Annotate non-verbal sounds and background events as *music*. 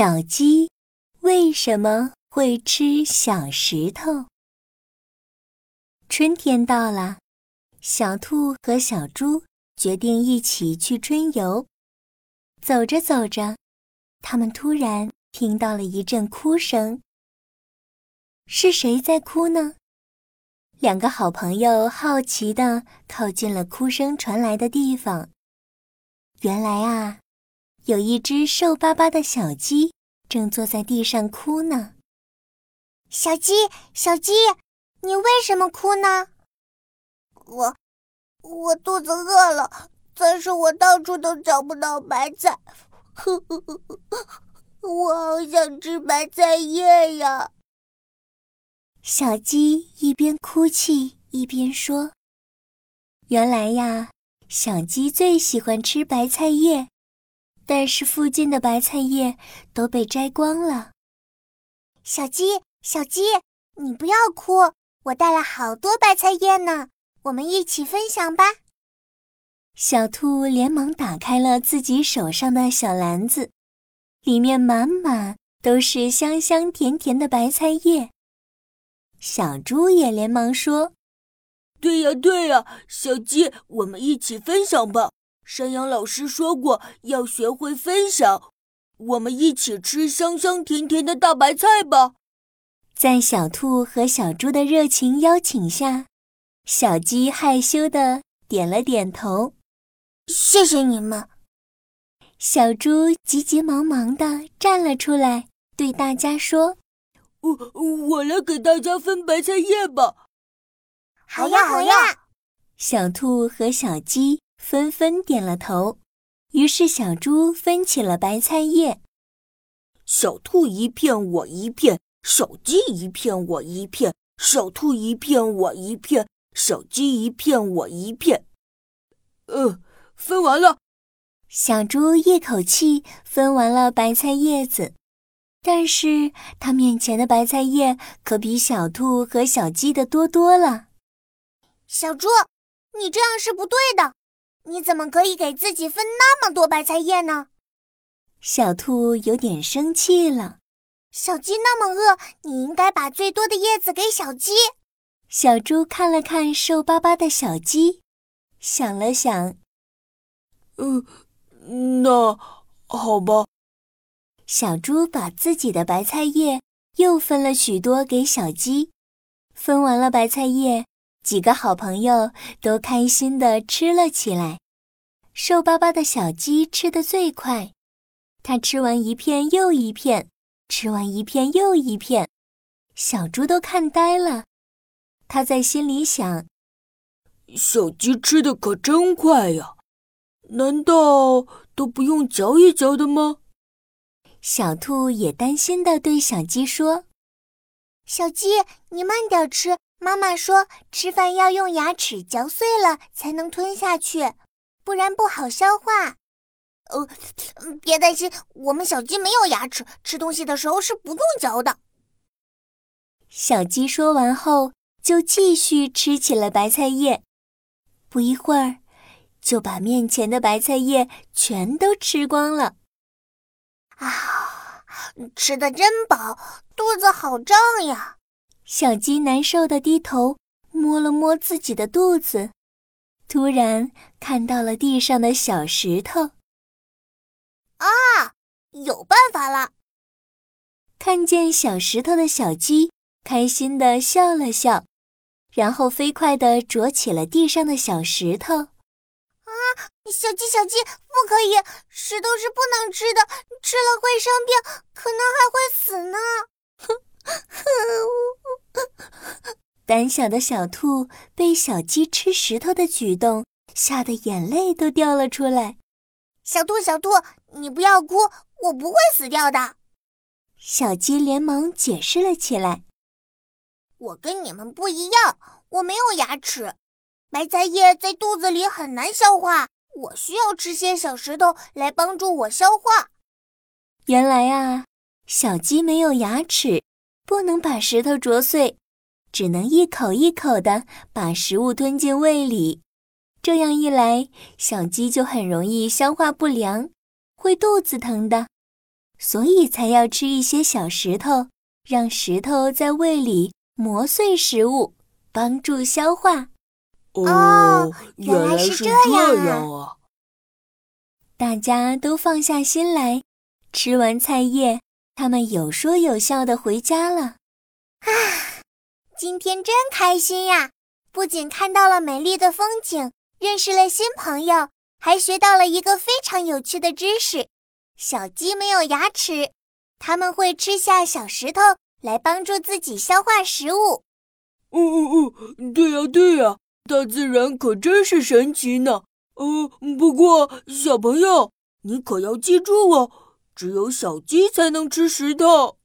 小鸡为什么会吃小石头？春天到了，小兔和小猪决定一起去春游。走着走着，他们突然听到了一阵哭声。是谁在哭呢？两个好朋友好奇地靠近了哭声传来的地方。原来啊。有一只瘦巴巴的小鸡正坐在地上哭呢。小鸡，小鸡，你为什么哭呢？我，我肚子饿了，但是我到处都找不到白菜，*laughs* 我好想吃白菜叶呀。小鸡一边哭泣一边说：“原来呀，小鸡最喜欢吃白菜叶。”但是附近的白菜叶都被摘光了。小鸡，小鸡，你不要哭，我带了好多白菜叶呢，我们一起分享吧。小兔连忙打开了自己手上的小篮子，里面满满都是香香甜甜的白菜叶。小猪也连忙说：“对呀，对呀，小鸡，我们一起分享吧。”山羊老师说过要学会分享，我们一起吃香香甜甜的大白菜吧。在小兔和小猪的热情邀请下，小鸡害羞的点了点头。谢谢你们。小猪急急忙忙的站了出来，对大家说：“我我来给大家分白菜叶吧。”好呀，好呀。小兔和小鸡。纷纷点了头，于是小猪分起了白菜叶。小兔一片，我一片；小鸡一片，我一片；小兔一片，我一片；小鸡一片，我一片。呃，分完了。小猪一口气分完了白菜叶子，但是它面前的白菜叶可比小兔和小鸡的多多了。小猪，你这样是不对的。你怎么可以给自己分那么多白菜叶呢？小兔有点生气了。小鸡那么饿，你应该把最多的叶子给小鸡。小猪看了看瘦巴巴的小鸡，想了想，嗯，那好吧。小猪把自己的白菜叶又分了许多给小鸡。分完了白菜叶。几个好朋友都开心地吃了起来。瘦巴巴的小鸡吃得最快，它吃完一片又一片，吃完一片又一片，小猪都看呆了。他在心里想：小鸡吃的可真快呀，难道都不用嚼一嚼的吗？小兔也担心地对小鸡说：“小鸡，你慢点吃。”妈妈说，吃饭要用牙齿嚼碎了才能吞下去，不然不好消化。呃，别担心，我们小鸡没有牙齿，吃东西的时候是不用嚼的。小鸡说完后，就继续吃起了白菜叶。不一会儿，就把面前的白菜叶全都吃光了。啊，吃的真饱，肚子好胀呀。小鸡难受的低头摸了摸自己的肚子，突然看到了地上的小石头。啊，有办法了！看见小石头的小鸡开心的笑了笑，然后飞快的啄起了地上的小石头。啊，小鸡小鸡，不可以！石头是不能吃的，吃了会生病，可能还会死呢。哼。*laughs* *laughs* 胆小的小兔被小鸡吃石头的举动吓得眼泪都掉了出来。小兔，小兔，你不要哭，我不会死掉的。小鸡连忙解释了起来：“我跟你们不一样，我没有牙齿，白菜叶在肚子里很难消化，我需要吃些小石头来帮助我消化。”原来啊，小鸡没有牙齿。不能把石头啄碎，只能一口一口的把食物吞进胃里。这样一来，小鸡就很容易消化不良，会肚子疼的。所以才要吃一些小石头，让石头在胃里磨碎食物，帮助消化。哦，原来是这样啊！大家都放下心来，吃完菜叶，他们有说有笑的回家了。啊，今天真开心呀！不仅看到了美丽的风景，认识了新朋友，还学到了一个非常有趣的知识：小鸡没有牙齿，它们会吃下小石头来帮助自己消化食物。哦哦哦，对呀对呀，大自然可真是神奇呢。呃，不过小朋友，你可要记住哦，只有小鸡才能吃石头。